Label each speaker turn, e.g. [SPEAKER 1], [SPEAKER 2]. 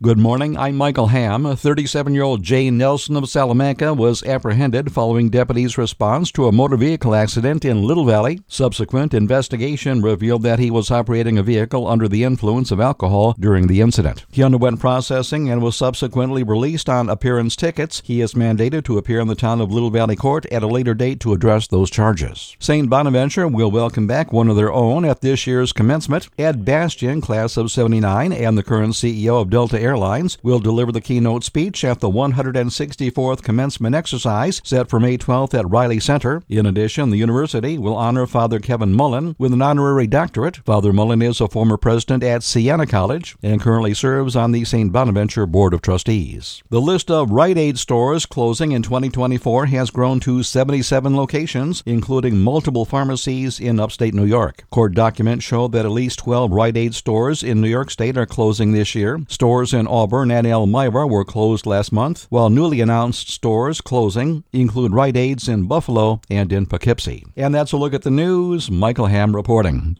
[SPEAKER 1] Good morning. I'm Michael Ham. 37 year old Jay Nelson of Salamanca was apprehended following deputies' response to a motor vehicle accident in Little Valley. Subsequent investigation revealed that he was operating a vehicle under the influence of alcohol during the incident. He underwent processing and was subsequently released on appearance tickets. He is mandated to appear in the town of Little Valley Court at a later date to address those charges. St. Bonaventure will welcome back one of their own at this year's commencement. Ed Bastian, class of 79, and the current CEO of Delta Airlines will deliver the keynote speech at the 164th commencement exercise set for May 12th at Reilly Center. In addition, the university will honor Father Kevin Mullen with an honorary doctorate. Father Mullen is a former president at Siena College and currently serves on the St. Bonaventure Board of Trustees. The list of Rite Aid stores closing in 2024 has grown to 77 locations, including multiple pharmacies in upstate New York. Court documents show that at least 12 Rite Aid stores in New York State are closing this year. Stores in Auburn and Elmira were closed last month, while newly announced stores closing include Rite Aids in Buffalo and in Poughkeepsie. And that's a look at the news. Michael Ham reporting.